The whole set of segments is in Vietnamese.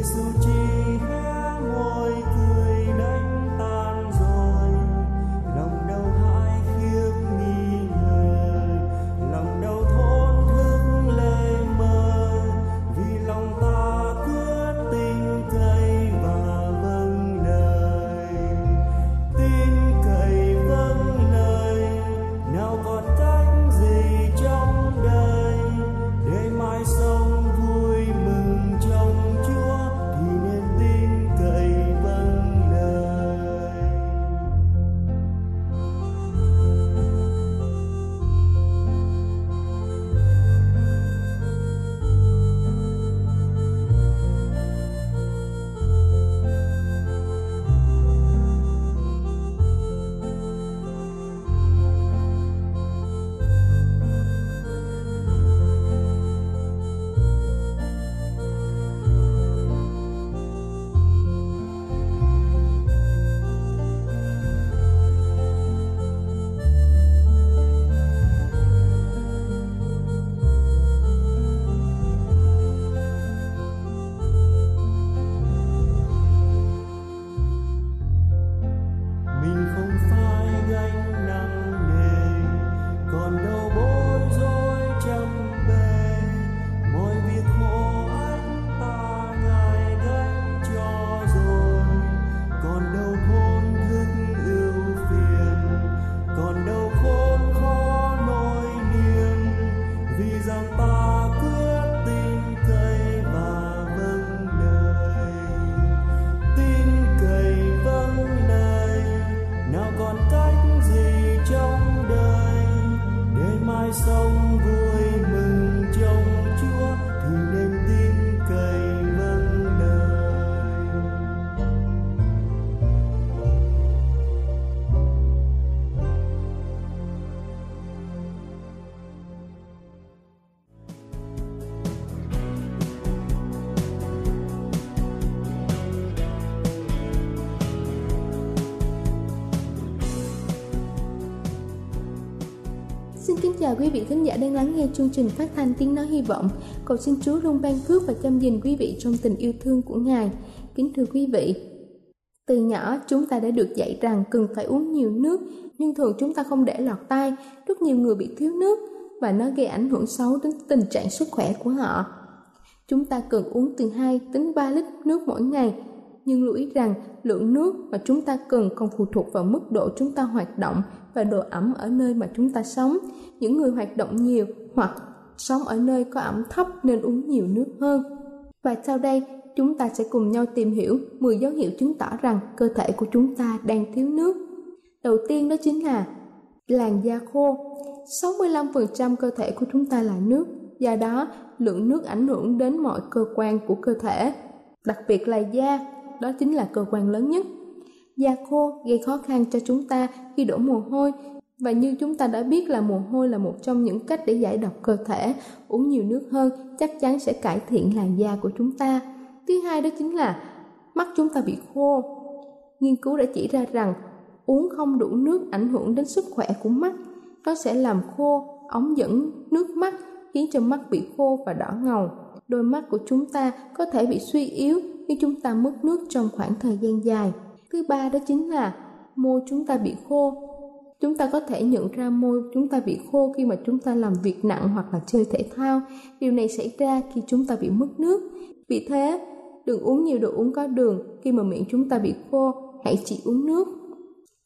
eyes quý vị khán giả đang lắng nghe chương trình phát thanh tiếng nói hy vọng. Cầu xin Chúa luôn ban phước và chăm gìn quý vị trong tình yêu thương của Ngài. Kính thưa quý vị, từ nhỏ chúng ta đã được dạy rằng cần phải uống nhiều nước, nhưng thường chúng ta không để lọt tai. Rất nhiều người bị thiếu nước và nó gây ảnh hưởng xấu đến tình trạng sức khỏe của họ. Chúng ta cần uống từ 2 đến 3 lít nước mỗi ngày, nhưng lưu ý rằng lượng nước mà chúng ta cần còn phụ thuộc vào mức độ chúng ta hoạt động và độ ẩm ở nơi mà chúng ta sống. Những người hoạt động nhiều hoặc sống ở nơi có ẩm thấp nên uống nhiều nước hơn. Và sau đây, chúng ta sẽ cùng nhau tìm hiểu 10 dấu hiệu chứng tỏ rằng cơ thể của chúng ta đang thiếu nước. Đầu tiên đó chính là làn da khô. 65% cơ thể của chúng ta là nước, do đó lượng nước ảnh hưởng đến mọi cơ quan của cơ thể, đặc biệt là da, đó chính là cơ quan lớn nhất. Da khô gây khó khăn cho chúng ta khi đổ mồ hôi và như chúng ta đã biết là mồ hôi là một trong những cách để giải độc cơ thể, uống nhiều nước hơn chắc chắn sẽ cải thiện làn da của chúng ta. Thứ hai đó chính là mắt chúng ta bị khô. Nghiên cứu đã chỉ ra rằng uống không đủ nước ảnh hưởng đến sức khỏe của mắt. Nó sẽ làm khô ống dẫn nước mắt khiến cho mắt bị khô và đỏ ngầu. Đôi mắt của chúng ta có thể bị suy yếu khi chúng ta mất nước trong khoảng thời gian dài. Thứ ba đó chính là môi chúng ta bị khô. Chúng ta có thể nhận ra môi chúng ta bị khô khi mà chúng ta làm việc nặng hoặc là chơi thể thao. Điều này xảy ra khi chúng ta bị mất nước. Vì thế, đừng uống nhiều đồ uống có đường khi mà miệng chúng ta bị khô, hãy chỉ uống nước.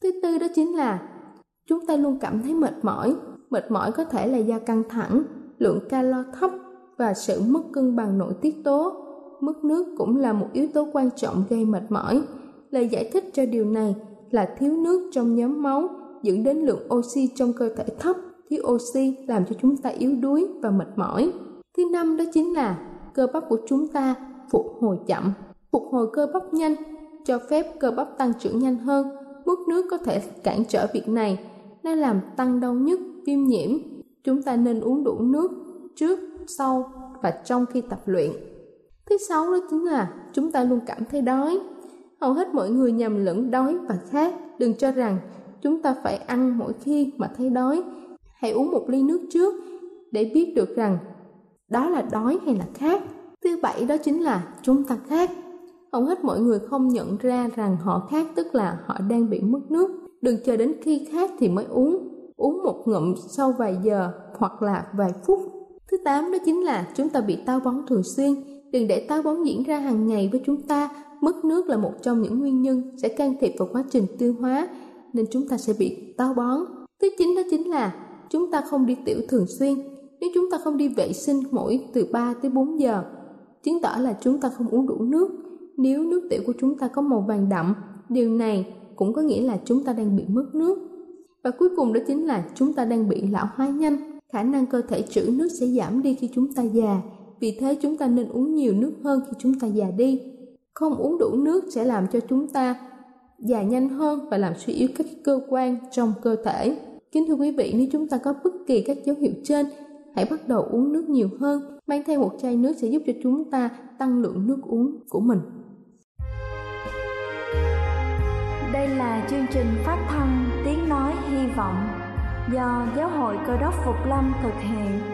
Thứ tư đó chính là chúng ta luôn cảm thấy mệt mỏi. Mệt mỏi có thể là do căng thẳng, lượng calo thấp và sự mất cân bằng nội tiết tố. Mất nước cũng là một yếu tố quan trọng gây mệt mỏi. Lời giải thích cho điều này là thiếu nước trong nhóm máu dẫn đến lượng oxy trong cơ thể thấp. Thiếu oxy làm cho chúng ta yếu đuối và mệt mỏi. Thứ năm đó chính là cơ bắp của chúng ta phục hồi chậm. Phục hồi cơ bắp nhanh cho phép cơ bắp tăng trưởng nhanh hơn. Mất nước có thể cản trở việc này. Nó làm tăng đau nhức, viêm nhiễm. Chúng ta nên uống đủ nước trước, sau và trong khi tập luyện. Thứ sáu đó chính là chúng ta luôn cảm thấy đói. Hầu hết mọi người nhầm lẫn đói và khát. Đừng cho rằng chúng ta phải ăn mỗi khi mà thấy đói. Hãy uống một ly nước trước để biết được rằng đó là đói hay là khát. Thứ bảy đó chính là chúng ta khát. Hầu hết mọi người không nhận ra rằng họ khát tức là họ đang bị mất nước. Đừng chờ đến khi khát thì mới uống. Uống một ngụm sau vài giờ hoặc là vài phút. Thứ tám đó chính là chúng ta bị táo bón thường xuyên. Đừng để táo bón diễn ra hàng ngày với chúng ta. Mất nước là một trong những nguyên nhân sẽ can thiệp vào quá trình tiêu hóa nên chúng ta sẽ bị táo bón. Thứ chín đó chính là chúng ta không đi tiểu thường xuyên. Nếu chúng ta không đi vệ sinh mỗi từ 3 tới 4 giờ, chứng tỏ là chúng ta không uống đủ nước. Nếu nước tiểu của chúng ta có màu vàng đậm, điều này cũng có nghĩa là chúng ta đang bị mất nước. Và cuối cùng đó chính là chúng ta đang bị lão hóa nhanh. Khả năng cơ thể trữ nước sẽ giảm đi khi chúng ta già. Vì thế chúng ta nên uống nhiều nước hơn khi chúng ta già đi. Không uống đủ nước sẽ làm cho chúng ta già nhanh hơn và làm suy yếu các cơ quan trong cơ thể. Kính thưa quý vị, nếu chúng ta có bất kỳ các dấu hiệu trên, hãy bắt đầu uống nước nhiều hơn. Mang theo một chai nước sẽ giúp cho chúng ta tăng lượng nước uống của mình. Đây là chương trình phát thanh Tiếng Nói Hy Vọng do Giáo hội Cơ đốc Phục Lâm thực hiện.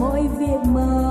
mọi việc mơ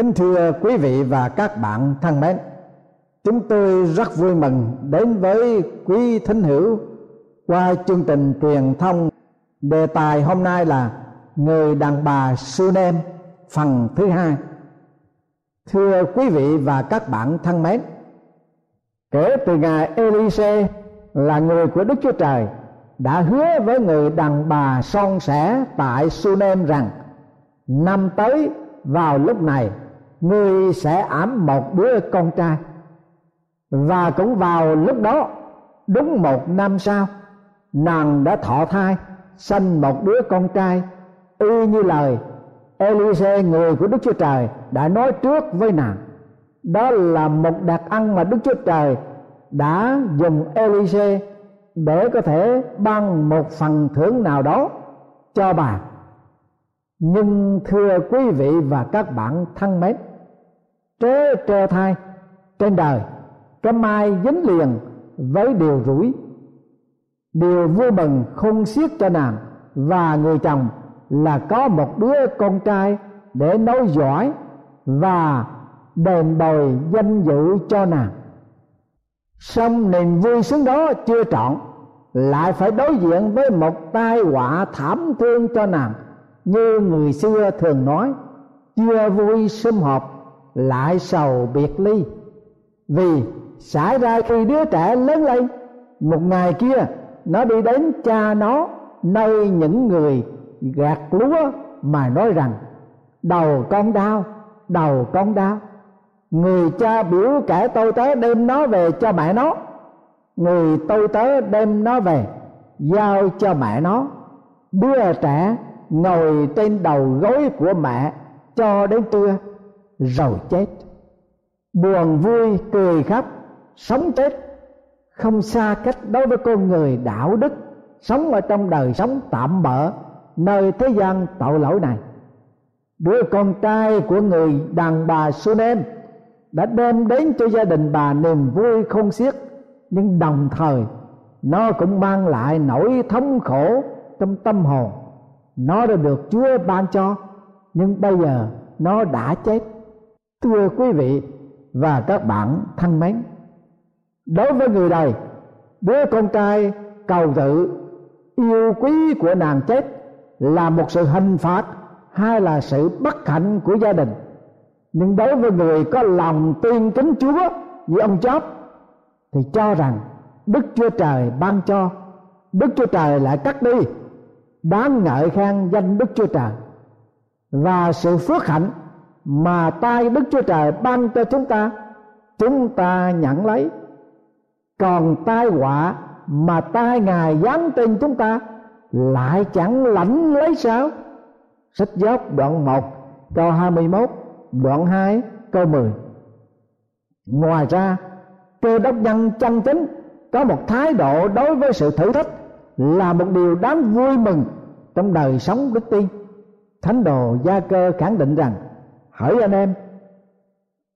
Kính thưa quý vị và các bạn thân mến, chúng tôi rất vui mừng đến với quý thính hữu qua chương trình truyền thông. Đề tài hôm nay là người đàn bà Sunem phần thứ hai. Thưa quý vị và các bạn thân mến, kể từ ngày Elise là người của Đức Chúa Trời đã hứa với người đàn bà son sẻ tại Sunem rằng năm tới vào lúc này ngươi sẽ ẵm một đứa con trai. Và cũng vào lúc đó, đúng một năm sau, nàng đã thọ thai, sanh một đứa con trai. Y như lời, Elise, người của Đức Chúa Trời, đã nói trước với nàng. Đó là một đặc ăn mà Đức Chúa Trời đã dùng Elise để có thể ban một phần thưởng nào đó cho bà. Nhưng thưa quý vị và các bạn thân mến trớ trơ thai trên đời, cái mai dính liền với điều rủi. Điều vui mừng không xiết cho nàng và người chồng là có một đứa con trai để nối dõi và đền bồi danh dự cho nàng. Song niềm vui sướng đó chưa trọn, lại phải đối diện với một tai họa thảm thương cho nàng, như người xưa thường nói, chưa vui sum họp lại sầu biệt ly. Vì xảy ra khi đứa trẻ lớn lên, một ngày kia, nó đi đến cha nó, nơi những người gạt lúa mà nói rằng, đầu con đau, đầu con đau. Người cha biểu kẻ tôi tớ đem nó về cho mẹ nó. Người tôi tớ đem nó về, giao cho mẹ nó. Đứa trẻ ngồi trên đầu gối của mẹ cho đến trưa rồi chết. Buồn vui, cười khóc, sống chết. Không xa cách đối với con người đạo đức, sống ở trong đời sống tạm bỡ nơi thế gian tội lỗi này. Đứa con trai của người đàn bà Sunem đã đem đến cho gia đình bà niềm vui không xiết, nhưng đồng thời, nó cũng mang lại nỗi thống khổ trong tâm hồn. Nó đã được Chúa ban cho, nhưng bây giờ nó đã chết thưa quý vị và các bạn thân mến, đối với người đời đứa con trai cầu tự yêu quý của nàng chết là một sự hình phạt hay là sự bất hạnh của gia đình. Nhưng đối với người có lòng tin kính chúa như ông chóp thì cho rằng đức chúa trời ban cho, đức chúa trời lại cắt đi, đáng ngợi khen danh đức chúa trời. Và sự phước hạnh mà tay đức chúa trời ban cho chúng ta chúng ta nhận lấy. Còn tai họa mà tai ngài giáng trên chúng ta lại chẳng lãnh lấy sao? Sách gióp đoạn 1 câu 21 đoạn 2 câu 10 ngoài ra, cơ đốc nhân chân chính có một thái độ đối với sự thử thách là một điều đáng vui mừng trong đời sống đức tin. Thánh đồ gia cơ khẳng định rằng hỡi anh em,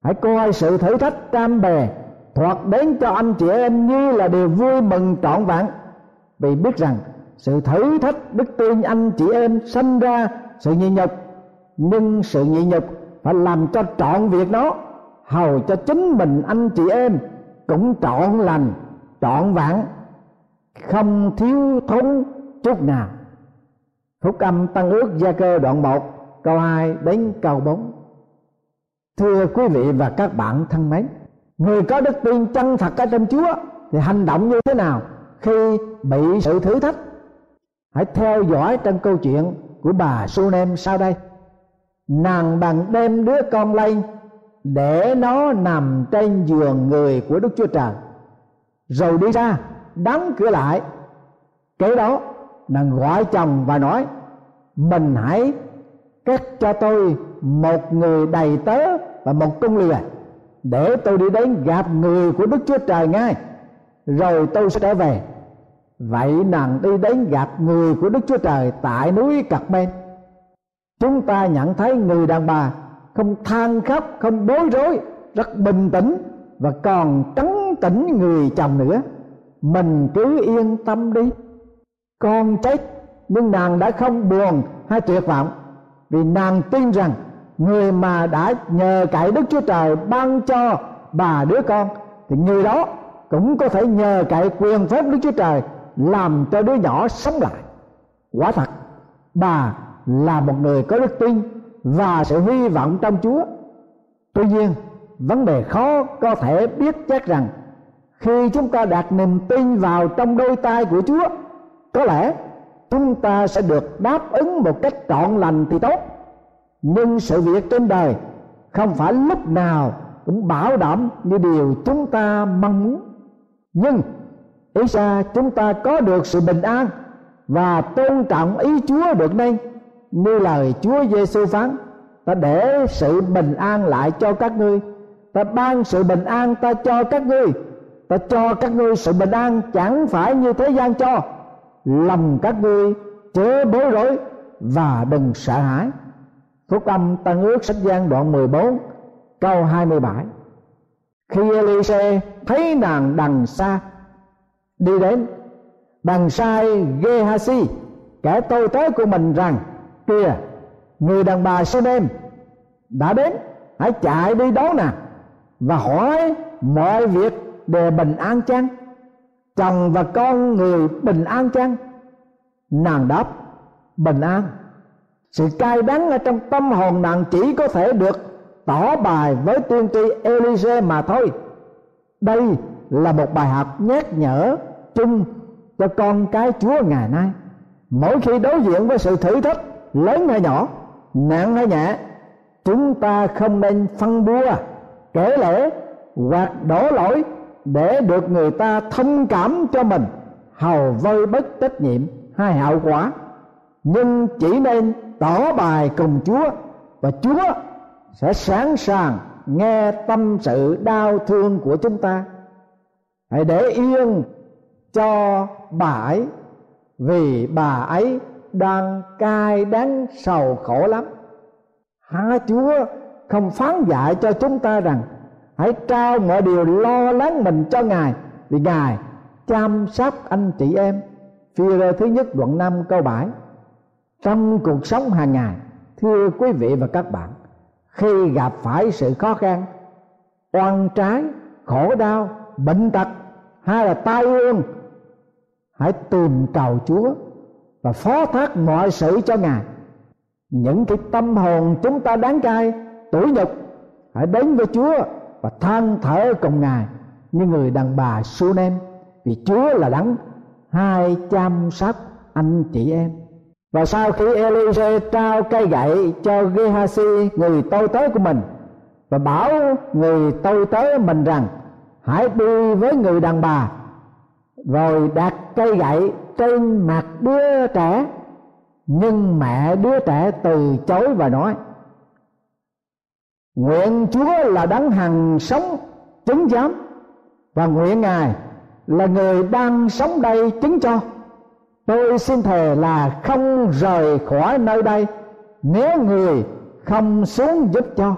hãy coi sự thử thách cam bè thoạt đến cho anh chị em như là điều vui mừng trọn vẹn. Vì biết rằng sự thử thách đức tin anh chị em sanh ra sự nhịn nhục, nhưng sự nhịn nhục phải làm cho trọn việc đó hầu cho chính mình anh chị em cũng trọn lành, trọn vẹn, không thiếu thốn chút nào. Phúc âm tăng ước gia cơ đoạn 1 câu 2 đến câu 4 thưa quý vị và các bạn thân mến, người có đức tin chân thật ở trong chúa thì hành động như thế nào khi bị sự thử thách? Hãy theo dõi trong câu chuyện của bà Sunem sau đây. Nàng bằng đem đứa con lên để nó nằm trên giường người của Đức Chúa Trời. Rồi đi ra, đóng cửa lại. Kế đó, nàng gọi chồng và nói, mình hãy cắt cho tôi một người đầy tớ và một cung lừa để tôi đi đến gặp người của Đức Chúa Trời ngay, rồi tôi sẽ trở về. Vậy nàng đi đến gặp người của Đức Chúa Trời tại núi Cật Men chúng ta nhận thấy người đàn bà không than khóc, không bối rối, rất bình tĩnh và còn trấn tĩnh người chồng nữa. Mình cứ yên tâm đi. Con chết, nhưng nàng đã không buồn hay tuyệt vọng vì nàng tin rằng người mà đã nhờ cậy đức chúa trời ban cho bà đứa con, thì người đó cũng có thể nhờ cậy quyền phép đức chúa trời làm cho đứa nhỏ sống lại. Quả thật, bà là một người có đức tin và sự hy vọng trong chúa. Tuy nhiên, vấn đề khó có thể biết chắc rằng khi chúng ta đặt niềm tin vào trong đôi tay của chúa, có lẽ chúng ta sẽ được đáp ứng một cách trọn lành thì tốt nhưng sự việc trên đời, không phải lúc nào cũng bảo đảm như điều chúng ta mong muốn. Nhưng, ý ra chúng ta có được sự bình an và tôn trọng ý Chúa được nên như lời Chúa Giêsu phán, ta để sự bình an lại cho các ngươi. Ta ban sự bình an ta cho các ngươi. Ta cho các ngươi sự bình an chẳng phải như thế gian cho. Lòng các ngươi chớ bối rối và đừng sợ hãi. Phúc âm Tân ước sách gian đoạn 14 câu 27 Khi Elise thấy nàng đằng xa đi đến đằng sai Gehazi kẻ tôi tới của mình rằng, kìa, người đàn bà Sunem đã đến, hãy chạy đi đón nè và hỏi mọi việc đều bình an chăng? Chồng và con người bình an chăng? Nàng đáp, bình an sự cay đắng ở trong tâm hồn nàng chỉ có thể được tỏ bài với tiên tri Elise mà thôi. Đây là một bài học nhắc nhở chung cho con cái Chúa ngày nay. Mỗi khi đối diện với sự thử thách lớn hay nhỏ, nặng hay nhẹ, chúng ta không nên phân bua, kể lễ hoặc đổ lỗi để được người ta thông cảm cho mình, hầu vơi bất trách nhiệm hay hậu quả. Nhưng chỉ nên tỏ bài cùng chúa, và chúa sẽ sẵn sàng nghe tâm sự đau thương của chúng ta. Hãy để yên cho bà ấy, vì bà ấy đang cay đắng sầu khổ lắm. Há chúa không phán dạy cho chúng ta rằng, hãy trao mọi điều lo lắng mình cho ngài, vì ngài chăm sóc anh chị em. Phi rơ thứ nhất đoạn 5 câu 7 trong cuộc sống hàng ngày, thưa quý vị và các bạn, khi gặp phải sự khó khăn, oan trái, khổ đau, bệnh tật hay là tai ương, hãy tìm cầu chúa và phó thác mọi sự cho ngài. Những cái tâm hồn chúng ta đáng cay, tủi nhục, hãy đến với chúa và than thở cùng ngài như người đàn bà su nem, vì Chúa là đấng hai chăm sóc anh chị em và sau khi Elise trao cây gậy cho Gehazi, người tôi tớ của mình, và bảo người tôi tớ mình rằng, hãy đi với người đàn bà. Rồi đặt cây gậy trên mặt đứa trẻ, nhưng mẹ đứa trẻ từ chối và nói, nguyện chúa là đấng hằng sống, chứng giám, và nguyện ngài là người đang sống đây chứng cho tôi xin thề là không rời khỏi nơi đây nếu người không xuống giúp cho.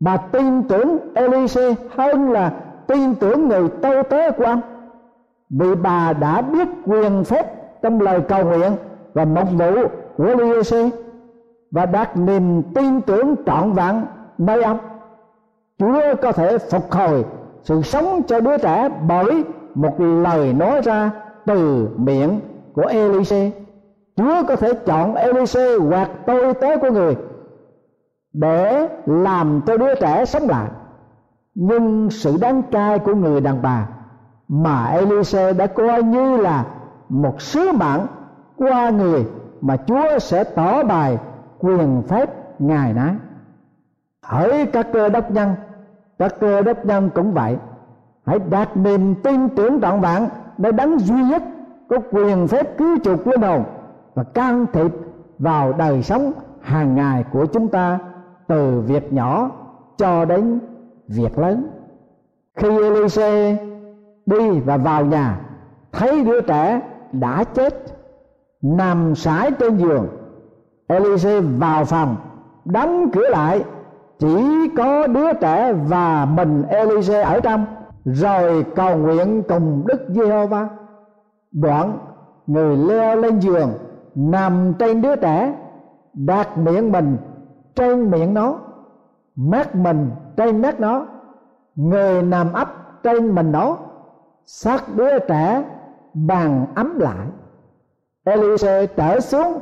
Bà tin tưởng Elise hơn là tin tưởng người tâu tế của ông, vì bà đã biết quyền phép trong lời cầu nguyện và mục vụ của Elise và đặt niềm tin tưởng trọn vẹn nơi ông. Chúa có thể phục hồi sự sống cho đứa trẻ bởi một lời nói ra từ miệng của Elise. Chúa có thể chọn Elise hoặc tôi tế của người để làm cho đứa trẻ sống lại. Nhưng sự đáng cai của người đàn bà mà Elise đã coi như là một sứ mạng qua người mà Chúa sẽ tỏ bài quyền phép ngài nói. hỡi các cơ đốc nhân, các cơ đốc nhân cũng vậy. Hãy đặt niềm tin tưởng trọn vẹn đã đấng duy nhất có quyền phép cứu chuộc linh hồn và can thiệp vào đời sống hàng ngày của chúng ta từ việc nhỏ cho đến việc lớn. Khi Elise đi và vào nhà, thấy đứa trẻ đã chết, nằm sải trên giường, Elise vào phòng, đóng cửa lại, chỉ có đứa trẻ và mình Elise ở trong rồi cầu nguyện cùng Đức Giê-hô-va. Đoạn người leo lên giường, nằm trên đứa trẻ, đặt miệng mình trên miệng nó, mắt mình trên mắt nó, người nằm ấp trên mình nó xác đứa trẻ bằng ấm lại. Elise trở xuống,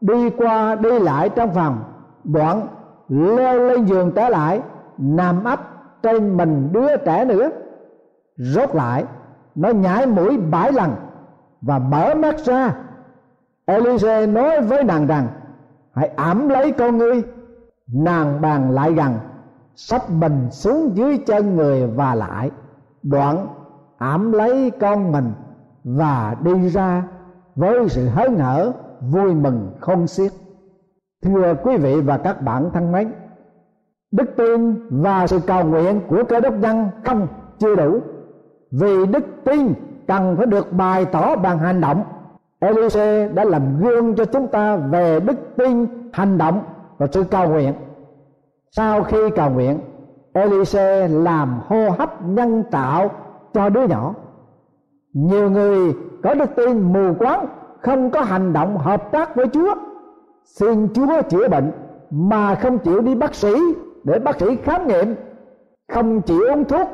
đi qua đi lại trong phòng. Đoạn leo lên giường trở lại, nằm ấp trên mình đứa trẻ nữa rốt lại, nó nhảy mũi bảy lần và mở mắt ra. Elise nói với nàng rằng, hãy ẩm lấy con ngươi. Nàng bàn lại gần sắp mình xuống dưới chân người và lại, đoạn ẩm lấy con mình và đi ra với sự hớn hở vui mừng không xiết. Thưa quý vị và các bạn thân mến, đức tin và sự cầu nguyện của cơ đốc nhân không chưa đủ vì đức tin cần phải được bày tỏ bằng hành động. Elise đã làm gương cho chúng ta về đức tin, hành động và sự cầu nguyện. Sau khi cầu nguyện, Elise làm hô hấp nhân tạo cho đứa nhỏ. Nhiều người có đức tin mù quáng, không có hành động hợp tác với Chúa. Xin Chúa chữa bệnh, mà không chịu đi bác sĩ để bác sĩ khám nghiệm. Không chịu uống thuốc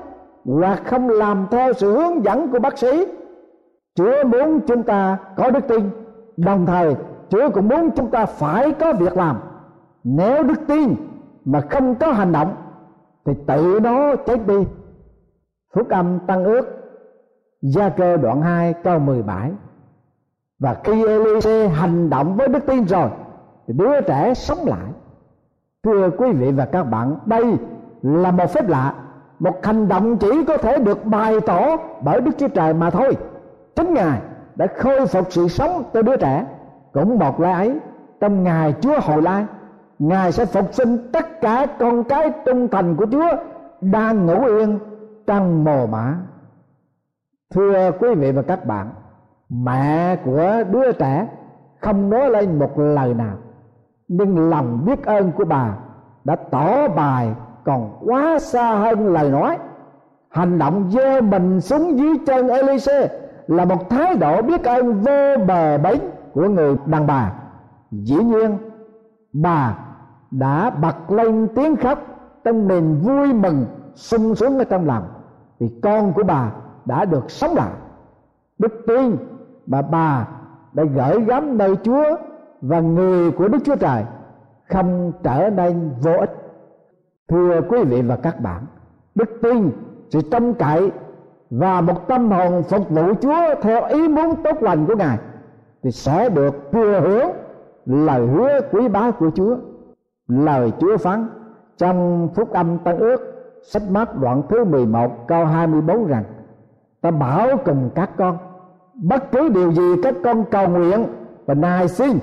hoặc không làm theo sự hướng dẫn của bác sĩ. Chúa muốn chúng ta có đức tin. Đồng thời, Chúa cũng muốn chúng ta phải có việc làm. Nếu đức tin mà không có hành động, thì tự nó chết đi. Phúc âm tăng ước, gia cơ đoạn 2 câu 17 và khi Elise hành động với đức tin rồi, thì đứa trẻ sống lại. Thưa quý vị và các bạn, đây là một phép lạ một hành động chỉ có thể được bày tỏ bởi đức chúa trời mà thôi. Chính ngài đã khôi phục sự sống cho đứa trẻ. Cũng một lẽ ấy, trong ngày chúa hồi lai, ngài sẽ phục sinh tất cả con cái trung thành của chúa đang ngủ yên trong mồ mã thưa quý vị và các bạn, mẹ của đứa trẻ không nói lên một lời nào, nhưng lòng biết ơn của bà đã tỏ bài còn quá xa hơn lời nói. Hành động dơ mình xuống dưới chân Elise là một thái độ biết ơn vô bờ bến của người đàn bà. Dĩ nhiên, bà đã bật lên tiếng khóc, trong niềm vui mừng sung sướng ở trong lòng, vì con của bà đã được sống lại. Đức tin mà bà đã gửi gắm nơi Chúa và người của Đức Chúa Trời không trở nên vô ích. Thưa quý vị và các bạn, đức tin, sự trông cậy và một tâm hồn phục vụ Chúa theo ý muốn tốt lành của Ngài thì sẽ được thừa hưởng lời hứa quý báu của Chúa. Lời Chúa phán trong phúc âm Tân ước sách mát đoạn thứ 11 câu 24 rằng ta bảo cùng các con bất cứ điều gì các con cầu nguyện và nài xin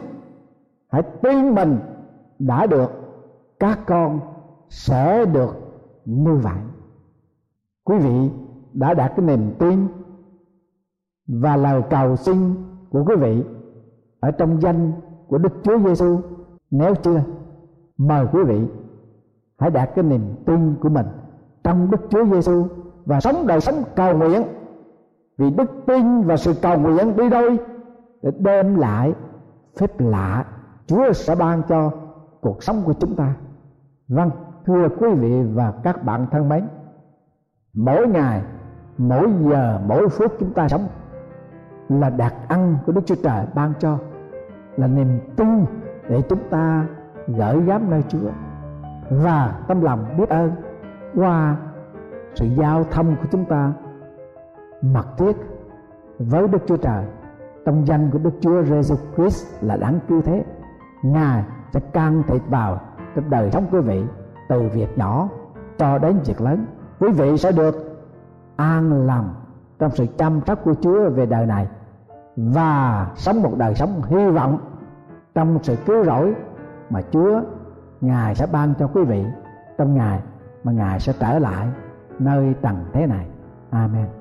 hãy tin mình đã được các con sẽ được như vậy. Quý vị đã đạt cái niềm tin và lời cầu xin của quý vị ở trong danh của Đức Chúa Giêsu nếu chưa mời quý vị hãy đạt cái niềm tin của mình trong Đức Chúa Giêsu và sống đời sống cầu nguyện. Vì đức tin và sự cầu nguyện đi đôi để đem lại phép lạ Chúa sẽ ban cho cuộc sống của chúng ta. Vâng, thưa quý vị và các bạn thân mến, mỗi ngày, mỗi giờ, mỗi phút chúng ta sống là đặc ăn của Đức Chúa Trời ban cho là niềm tin để chúng ta gửi gắm nơi Chúa và tâm lòng biết ơn qua sự giao thông của chúng ta mật thiết với Đức Chúa Trời. Trong danh của Đức Chúa Jesus Christ là đáng cứu thế. Ngài sẽ can thiệp vào trong đời sống quý vị từ việc nhỏ cho đến việc lớn quý vị sẽ được an lòng trong sự chăm sóc của Chúa về đời này và sống một đời sống hy vọng trong sự cứu rỗi mà Chúa, Ngài sẽ ban cho quý vị trong ngày mà Ngài sẽ trở lại nơi trần thế này. Amen.